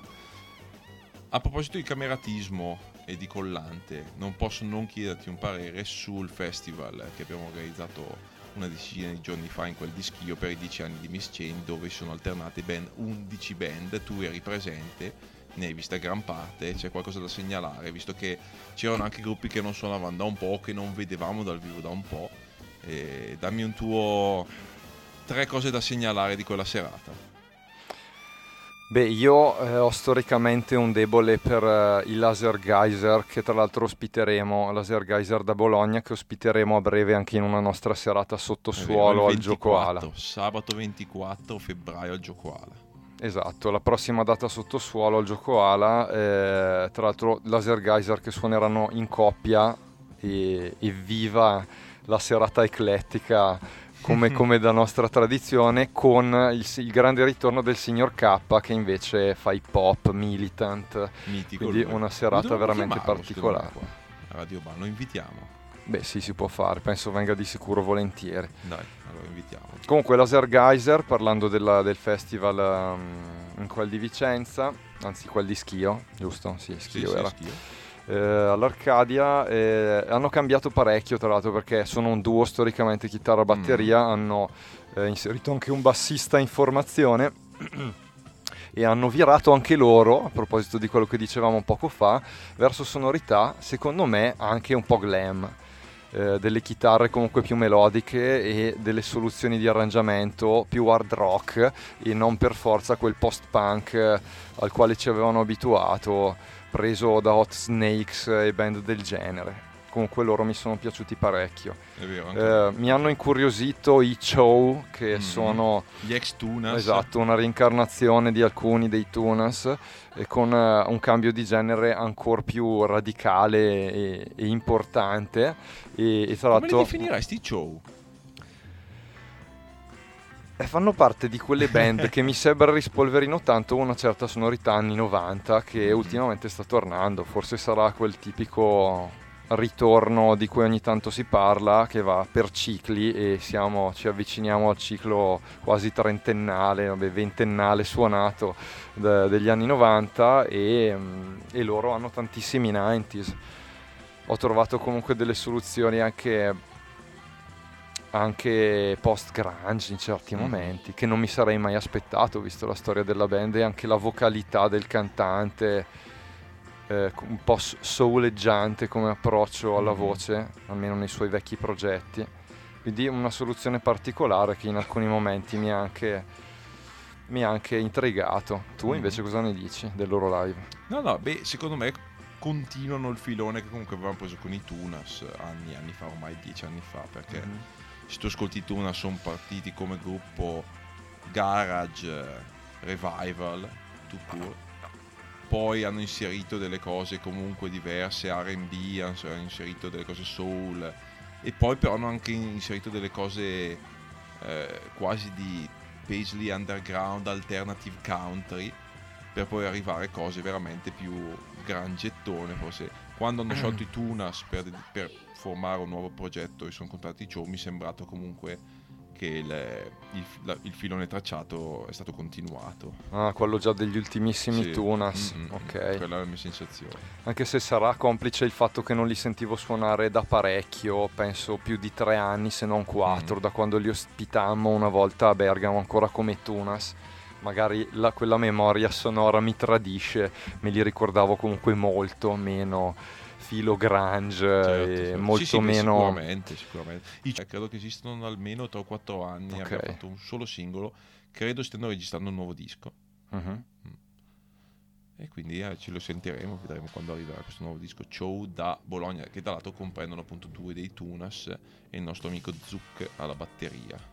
A proposito di cameratismo e di collante, non posso non chiederti un parere sul festival che abbiamo organizzato una decina di giorni fa in quel di Schio per i 10 anni di Miss Chain dove sono alternate ben 11 band, tu eri presente, ne hai vista gran parte, c'è qualcosa da segnalare visto che c'erano anche gruppi che non suonavano da un po', che non vedevamo dal vivo da un po', e dammi un tuo tre cose da segnalare di quella serata. Beh, io eh, ho storicamente un debole per eh, i Laser Geyser che tra l'altro ospiteremo, Laser Geyser da Bologna che ospiteremo a breve anche in una nostra serata sottosuolo al Gioco Ala. Sabato 24 febbraio al Gioco Ala. Esatto, la prossima data sottosuolo al Gioco Ala, eh, tra l'altro Laser Geyser che suoneranno in coppia e, e viva la serata eclettica come, *laughs* come, da nostra tradizione, con il, il, grande ritorno del signor K che invece fa hip hop, militant, Mitico quindi lui. una serata veramente particolare. Radio Bar, lo invitiamo. Beh sì, si può fare, penso venga di sicuro volentieri. Dai, allora invitiamo. Comunque Laser Geyser, parlando della, del festival um, in quel di Vicenza, anzi quel di Schio, giusto? Sì, Schio sì, era. Sì, Schio eh, all'Arcadia eh, hanno cambiato parecchio tra l'altro perché sono un duo storicamente chitarra-batteria, mm. hanno eh, inserito anche un bassista in formazione *clears throat* e hanno virato anche loro, a proposito di quello che dicevamo poco fa, verso sonorità secondo me anche un po' glam. Eh, delle chitarre comunque più melodiche e delle soluzioni di arrangiamento più hard rock e non per forza quel post-punk eh, al quale ci avevano abituato preso da Hot Snakes e band del genere. Comunque loro mi sono piaciuti parecchio. Vero, eh, mi hanno incuriosito i Chow, che mm-hmm. sono gli ex Tunas. Esatto, una reincarnazione di alcuni dei Tunas, e con uh, un cambio di genere ancora più radicale e, e importante. E, e tra Come li definiresti i Chow? Eh, fanno parte di quelle band che mi sembra rispolverino tanto una certa sonorità anni 90 che ultimamente sta tornando. Forse sarà quel tipico ritorno di cui ogni tanto si parla che va per cicli e siamo, ci avviciniamo al ciclo quasi trentennale, vabbè, ventennale suonato de, degli anni 90 e, e loro hanno tantissimi 90s. Ho trovato comunque delle soluzioni anche anche post grunge in certi mm. momenti che non mi sarei mai aspettato visto la storia della band e anche la vocalità del cantante eh, un po' souleggiante come approccio alla mm. voce almeno nei suoi vecchi progetti quindi una soluzione particolare che in alcuni momenti mi ha anche, mi ha anche intrigato tu mm. invece cosa ne dici del loro live? no no beh secondo me continuano il filone che comunque avevamo preso con i Tunas anni anni fa ormai dieci anni fa perché mm se tu ascolti Tuna sono partiti come gruppo garage eh, revival tout court poi hanno inserito delle cose comunque diverse R&B hanno inserito delle cose soul. E poi però hanno anche inserito delle cose eh, quasi di Paisley underground alternative country per poi arrivare a cose veramente più grangettone forse quando hanno sciolto i *clears throat* Tunas per, per formare un nuovo progetto e sono contratti Joe mi è sembrato comunque che il, il, la, il, filone tracciato è stato continuato. Ah, quello già degli ultimissimi sì. Tunas. Mm-hmm. Ok. Quella è la mia sensazione. Anche se sarà complice il fatto che non li sentivo suonare da parecchio, penso più di tre anni, se non quattro, mm. da quando li ospitammo una volta a Bergamo ancora come Tunas magari la, quella memoria sonora mi tradisce, me li ricordavo comunque molto meno filo grunge certo, certo. molto sì, sì, meno sicuramente, sicuramente. Io credo che esistano almeno 3 o 4 anni okay. abbiamo fatto un solo singolo credo stiano registrando un nuovo disco uh-huh. e quindi eh, ce lo sentiremo vedremo quando arriverà questo nuovo disco Show da Bologna che tra l'altro comprendono appunto due dei Tunas e il nostro amico Zuc alla batteria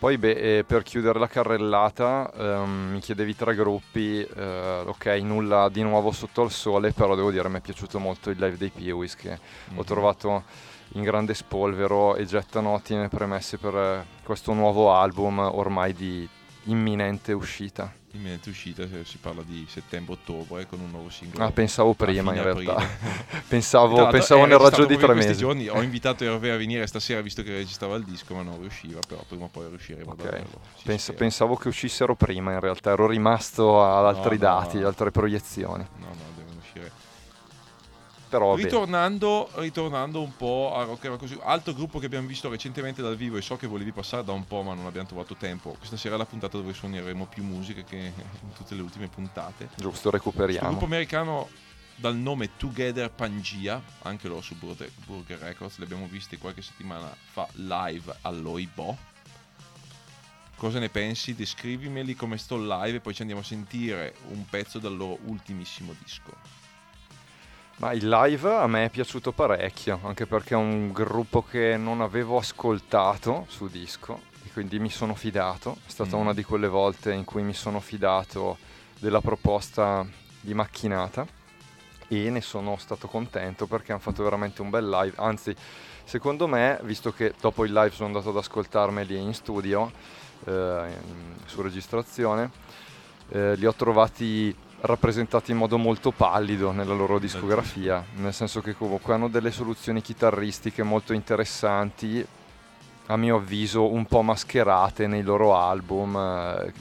poi beh, eh, per chiudere la carrellata ehm, mi chiedevi tre gruppi, eh, ok nulla di nuovo sotto il sole, però devo dire mi è piaciuto molto il live dei Peewees che mm-hmm. ho trovato in grande spolvero e gettano ottime premesse per questo nuovo album ormai di imminente uscita imminente uscita, si parla di settembre-ottobre con un nuovo singolo. Ah, pensavo prima in realtà. *laughs* pensavo, pensavo nel raggio di tre mesi. Giorni, ho *laughs* invitato Hervé a venire stasera visto che registrava il disco, ma non riusciva, però prima o poi riusciremo okay. Pens- pensavo che uscissero prima in realtà, ero rimasto ad altri no, dati, no, no. altre proiezioni. No, no, però ritornando, ritornando, un po' a Rock Così, altro gruppo che abbiamo visto recentemente dal vivo e so che volevi passare da un po' ma non abbiamo trovato tempo. Questa sera è la puntata dove suoneremo più musica che *laughs* in tutte le ultime puntate. Giusto, recuperiamo. Un gruppo americano dal nome Together Pangia, anche loro su Burger, Burger Records, li abbiamo visti qualche settimana fa live all'Oibo. Cosa ne pensi? Descrivimeli come sto live e poi ci andiamo a sentire un pezzo dal loro ultimissimo disco. Ma il live a me è piaciuto parecchio, anche perché è un gruppo che non avevo ascoltato su disco e quindi mi sono fidato. È stata mm. una di quelle volte in cui mi sono fidato della proposta di macchinata e ne sono stato contento perché hanno fatto veramente un bel live. Anzi, secondo me, visto che dopo il live sono andato ad ascoltarmeli in studio, eh, in, su registrazione, eh, li ho trovati rappresentati in modo molto pallido nella loro discografia, nel senso che comunque hanno delle soluzioni chitarristiche molto interessanti, a mio avviso un po' mascherate nei loro album.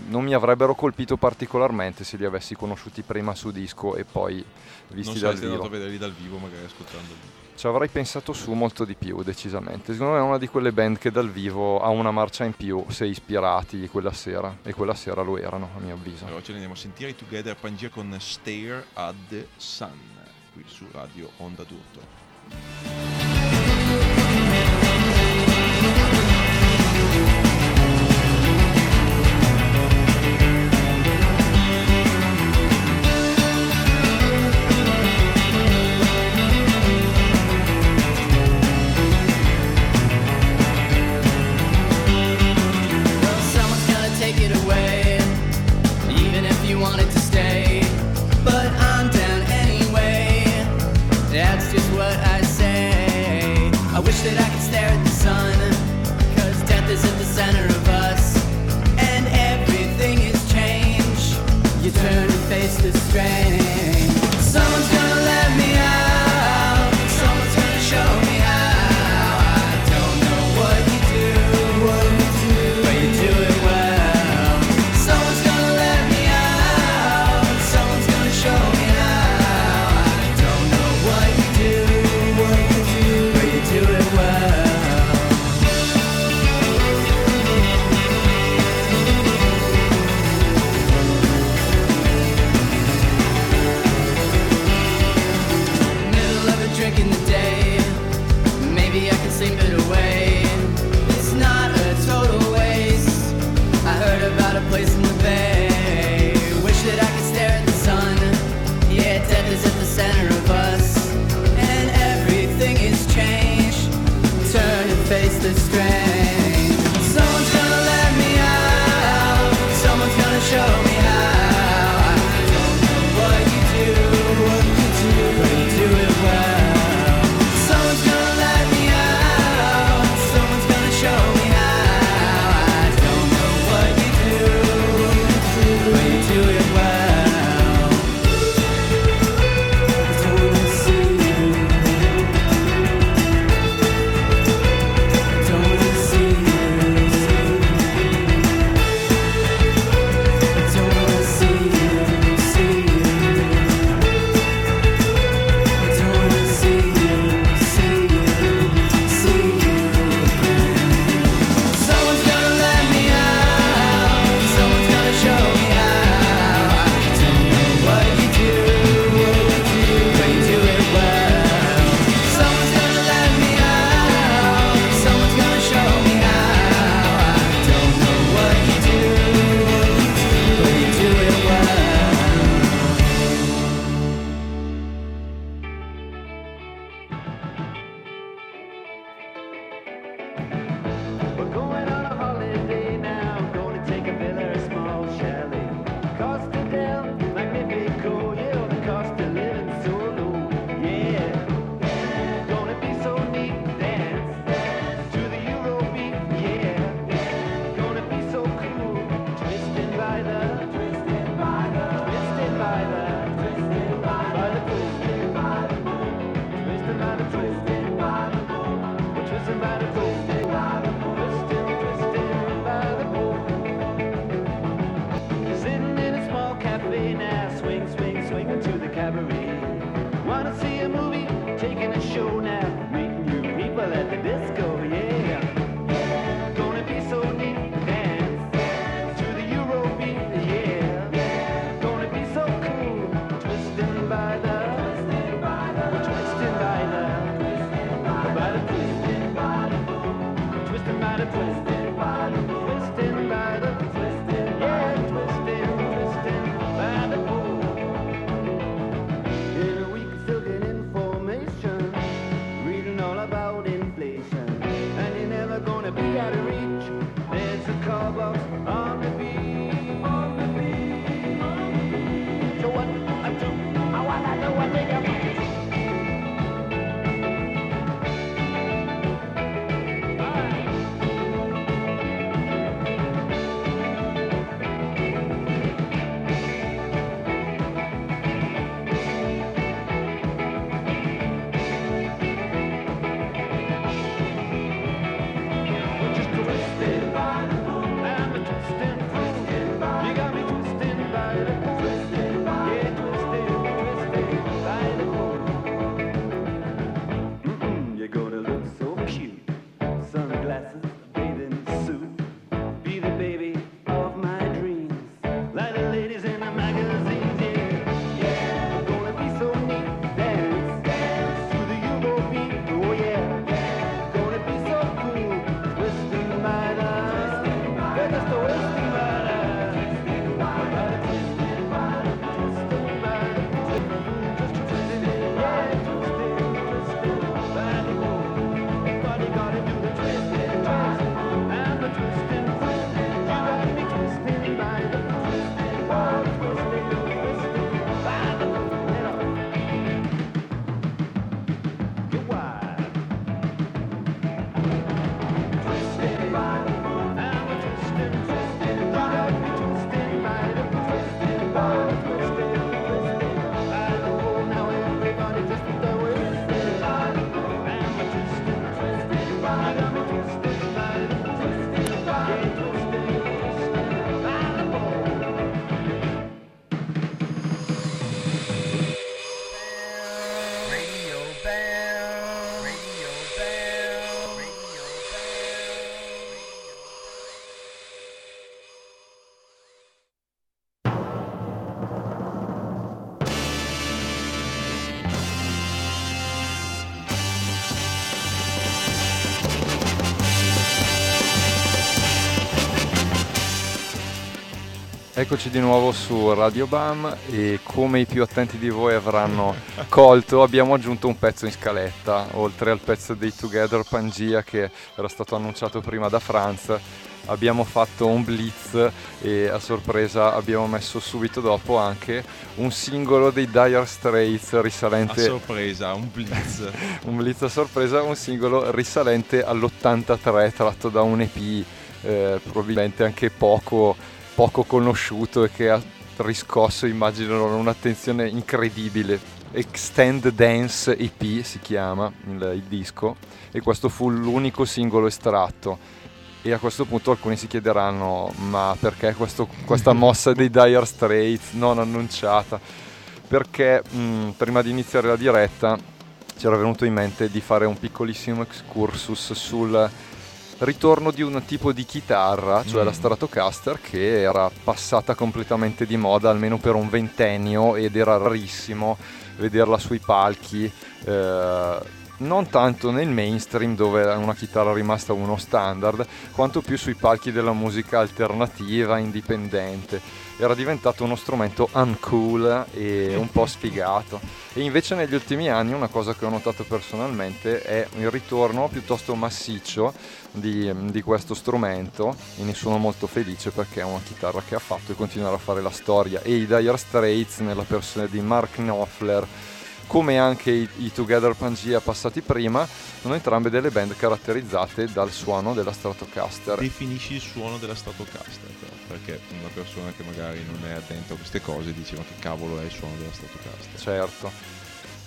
Non mi avrebbero colpito particolarmente se li avessi conosciuti prima su disco e poi visti non dal vivo. Non sei andato a vederli dal vivo, magari ascoltandoli ci avrei pensato su molto di più, decisamente. Secondo me è una di quelle band che dal vivo ha una marcia in più se ispirati quella sera. E quella sera lo erano, a mio avviso. Allora ce ne andiamo a sentire Together Pangia con Stare at the Sun, qui su Radio Onda d'Urto. The strength. strain Eccoci di nuovo su Radio Bam e come i più attenti di voi avranno colto abbiamo aggiunto un pezzo in scaletta, oltre al pezzo dei Together Pangia che era stato annunciato prima da Franz. Abbiamo fatto un blitz e a sorpresa abbiamo messo subito dopo anche un singolo dei Dire Straits risalente a sorpresa, un blitz. *laughs* Un blitz a sorpresa, un singolo risalente all'83 tratto da un EP eh, probabilmente anche poco poco conosciuto e che ha riscosso, immagino, un'attenzione incredibile. Extend Dance EP si chiama il, il disco e questo fu l'unico singolo estratto e a questo punto alcuni si chiederanno ma perché questo, questa *laughs* mossa dei Dire Straits non annunciata perché mh, prima di iniziare la diretta ci era venuto in mente di fare un piccolissimo excursus sul ritorno di un tipo di chitarra, cioè mm. la Stratocaster, che era passata completamente di moda almeno per un ventennio ed era rarissimo vederla sui palchi. Eh, non tanto nel mainstream dove è una chitarra rimasta uno standard, quanto più sui palchi della musica alternativa, indipendente era diventato uno strumento uncool e un po' *laughs* sfigato. E invece negli ultimi anni una cosa che ho notato personalmente è il ritorno piuttosto massiccio di, di questo strumento e ne sono molto felice perché è una chitarra che ha fatto e continuerà a fare la storia. E i Dire Straits nella persona di Mark Knopfler come anche i, i, Together Pangea passati prima, sono entrambe delle band caratterizzate dal suono della Stratocaster. Definisci il suono della Stratocaster, perché una persona che magari non è attenta a queste cose dice ma che cavolo è il suono della Stratocaster. Certo.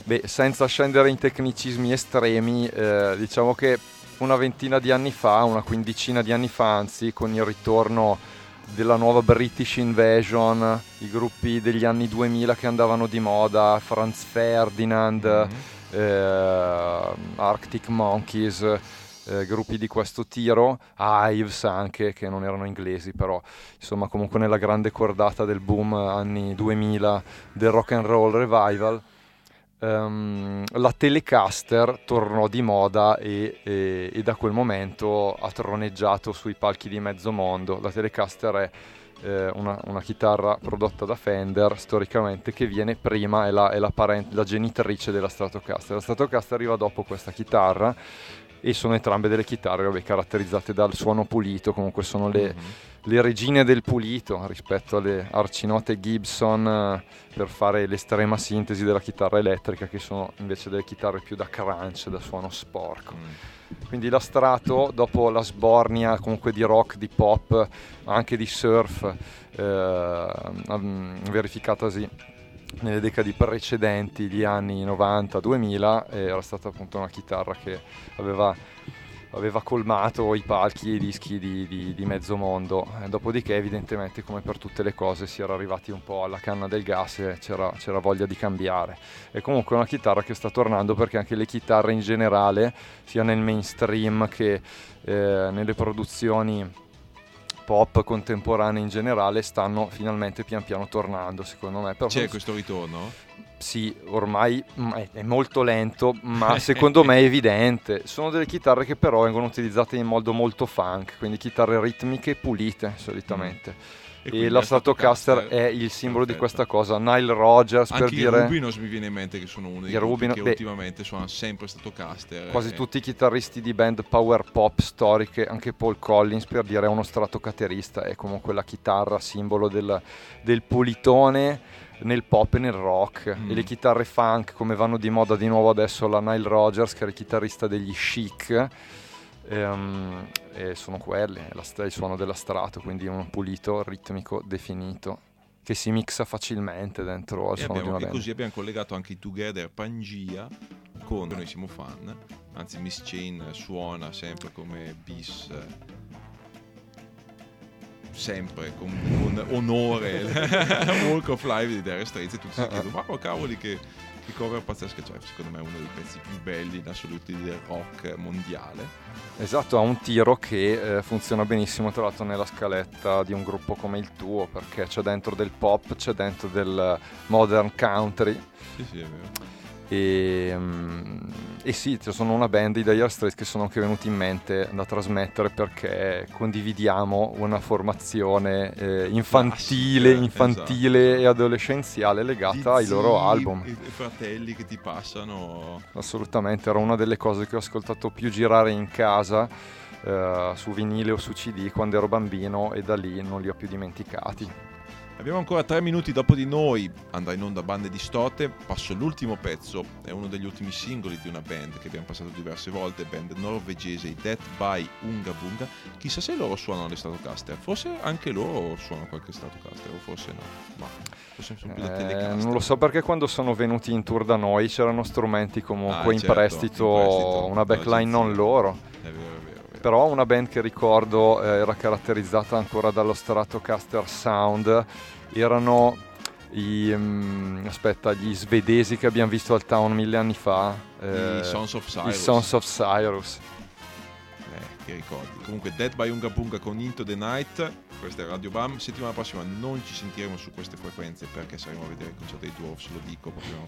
Beh, senza scendere in tecnicismi estremi, eh, diciamo che una ventina di anni fa, una quindicina di anni fa anzi, con il ritorno della nuova British Invasion, i gruppi degli anni 2000 che andavano di moda, Franz Ferdinand, mm-hmm. eh, Arctic Monkeys, eh, gruppi di questo tiro, Ives anche, che non erano inglesi, però insomma comunque nella grande cordata del boom anni 2000 del rock and roll revival um, la Telecaster tornò di moda e, e, e, da quel momento ha troneggiato sui palchi di mezzo mondo. La Telecaster è eh, una, una, chitarra prodotta da Fender storicamente che viene prima, è la, è la, parent- la genitrice della Stratocaster. La Stratocaster arriva dopo questa chitarra e sono entrambe delle chitarre vabbè, caratterizzate dal suono pulito, comunque sono le, mm-hmm. le, regine del pulito rispetto alle arcinote Gibson eh, per fare l'estrema sintesi della chitarra elettrica che sono invece delle chitarre più da crunch, da suono sporco. Mm. Quindi la Strato, dopo la sbornia comunque di rock, di pop, anche di surf, eh, verificatasi nelle decadi precedenti, gli anni 90-2000, era stata appunto una chitarra che aveva, aveva colmato i palchi e i dischi di, di, di mezzo mondo. E dopodiché, evidentemente, come per tutte le cose, si era arrivati un po' alla canna del gas e c'era, c'era voglia di cambiare. E comunque è una chitarra che sta tornando perché anche le chitarre in generale, sia nel mainstream che eh, nelle produzioni pop contemporanee in generale stanno finalmente pian piano tornando, secondo me. Però C'è questo ritorno? Sì, ormai mm, è molto lento, ma *laughs* secondo me è evidente. Sono delle chitarre che però vengono utilizzate in modo molto funk, quindi chitarre ritmiche pulite solitamente. Mm e, e la Stratocaster è il simbolo Perfetto. di questa cosa. Nile Rogers Anche per dire. I Rubinos mi viene in mente che sono uno dei Rubino, che beh, ultimamente suona sempre Stratocaster. Quasi e... tutti i chitarristi di band power pop storiche, anche Paul Collins per dire è uno Stratocaterista, è comunque la chitarra simbolo del, del pulitone nel pop e nel rock mm. e le chitarre funk come vanno di moda di nuovo adesso la Nile Rogers che era il chitarrista degli chic e, um, e sono quelli, la, il suono della strato, quindi un pulito, ritmico, definito che si mixa facilmente dentro al e suono abbiamo, di una band. E così abbiamo collegato anche i Together Pangia con noi siamo fan, anzi Miss Chain suona sempre come bis sempre con, con onore *laughs* Walk of Life di Dire Straits e tutti si chiedono ma cavoli che che cover pazzesca, cioè secondo me è uno dei pezzi più belli in assoluto del rock mondiale. Esatto, ha un tiro che eh, funziona benissimo tra l'altro nella scaletta di un gruppo come il tuo, perché c'è dentro del pop, c'è dentro del modern country. Sì, sì, è vero. E, um, e sì, ci sono una band di Dire Straits che sono anche venuti in mente da trasmettere perché condividiamo una formazione eh, infantile, infantile esatto. e adolescenziale legata ai loro album. I, fratelli che ti passano. Assolutamente, era una delle cose che ho ascoltato più girare in casa. Eh, su vinile o su CD quando ero bambino e da lì non li ho più dimenticati. Abbiamo ancora tre minuti dopo di noi, andrà in onda Bande di Stote, passo l'ultimo pezzo, è uno degli ultimi singoli di una band che abbiamo passato diverse volte, band norvegese, i Death by Unga Bunga, chissà se loro suonano le Stratocaster, forse anche loro suonano qualche Stratocaster o forse no, ma forse sono più da eh, Non lo so perché quando sono venuti in tour da noi c'erano strumenti comunque ah, in, certo, prestito, in prestito, una backline non loro. È vero però una band che ricordo eh, era caratterizzata ancora dallo Stratocaster Sound erano i, um, aspetta, gli svedesi che abbiamo visto al Town mille anni fa. Eh, I Sons of Cyrus. I Sons of Cyrus. Eh, che ricordi. Comunque Dead by Unga Bunga con Into the Night, questa è Radio Bam. Settimana prossima non ci sentiremo su queste frequenze perché saremo a vedere il concerto dei Dwarfs, lo dico proprio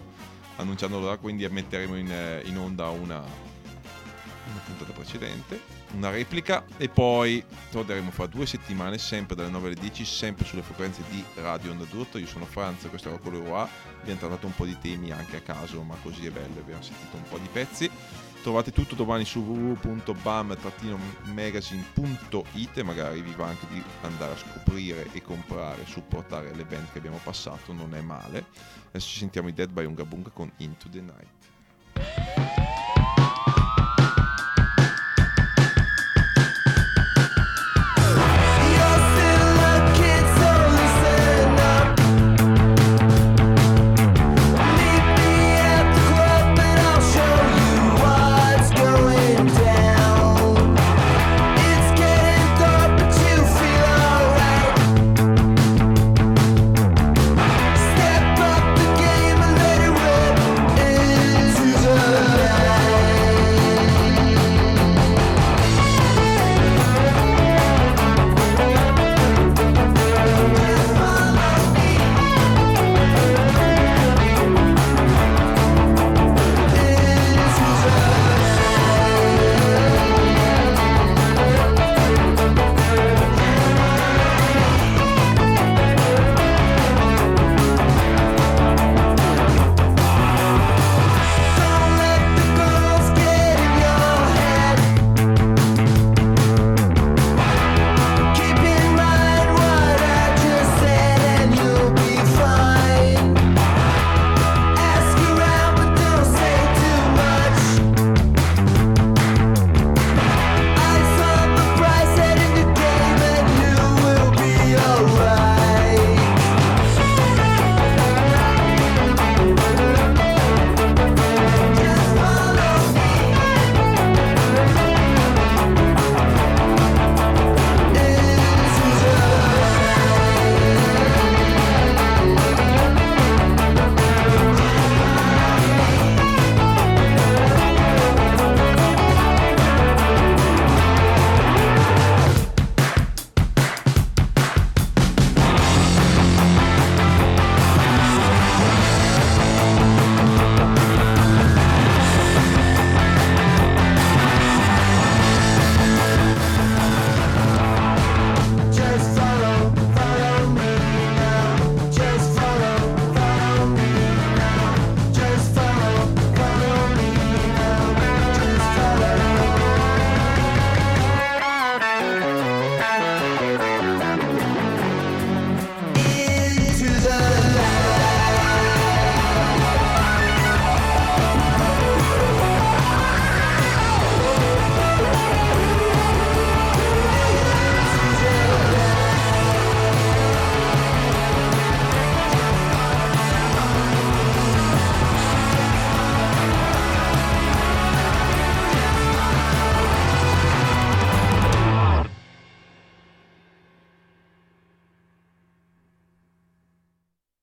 annunciandolo da, quindi metteremo in, eh, in onda una, una puntata precedente una replica e poi torneremo fra due settimane sempre dalle 9 alle 10 sempre sulle frequenze di Radio Onda d'Urto. Io sono Franz questo era quello Leroy abbiamo trattato un po' di temi anche a caso ma così è bello abbiamo sentito un po' di pezzi. Trovate tutto domani su www.bam-magazine.it e magari vi va anche di andare a scoprire e comprare supportare le band che abbiamo passato non è male. Adesso ci sentiamo i Dead by Unga Bunga con Into the Night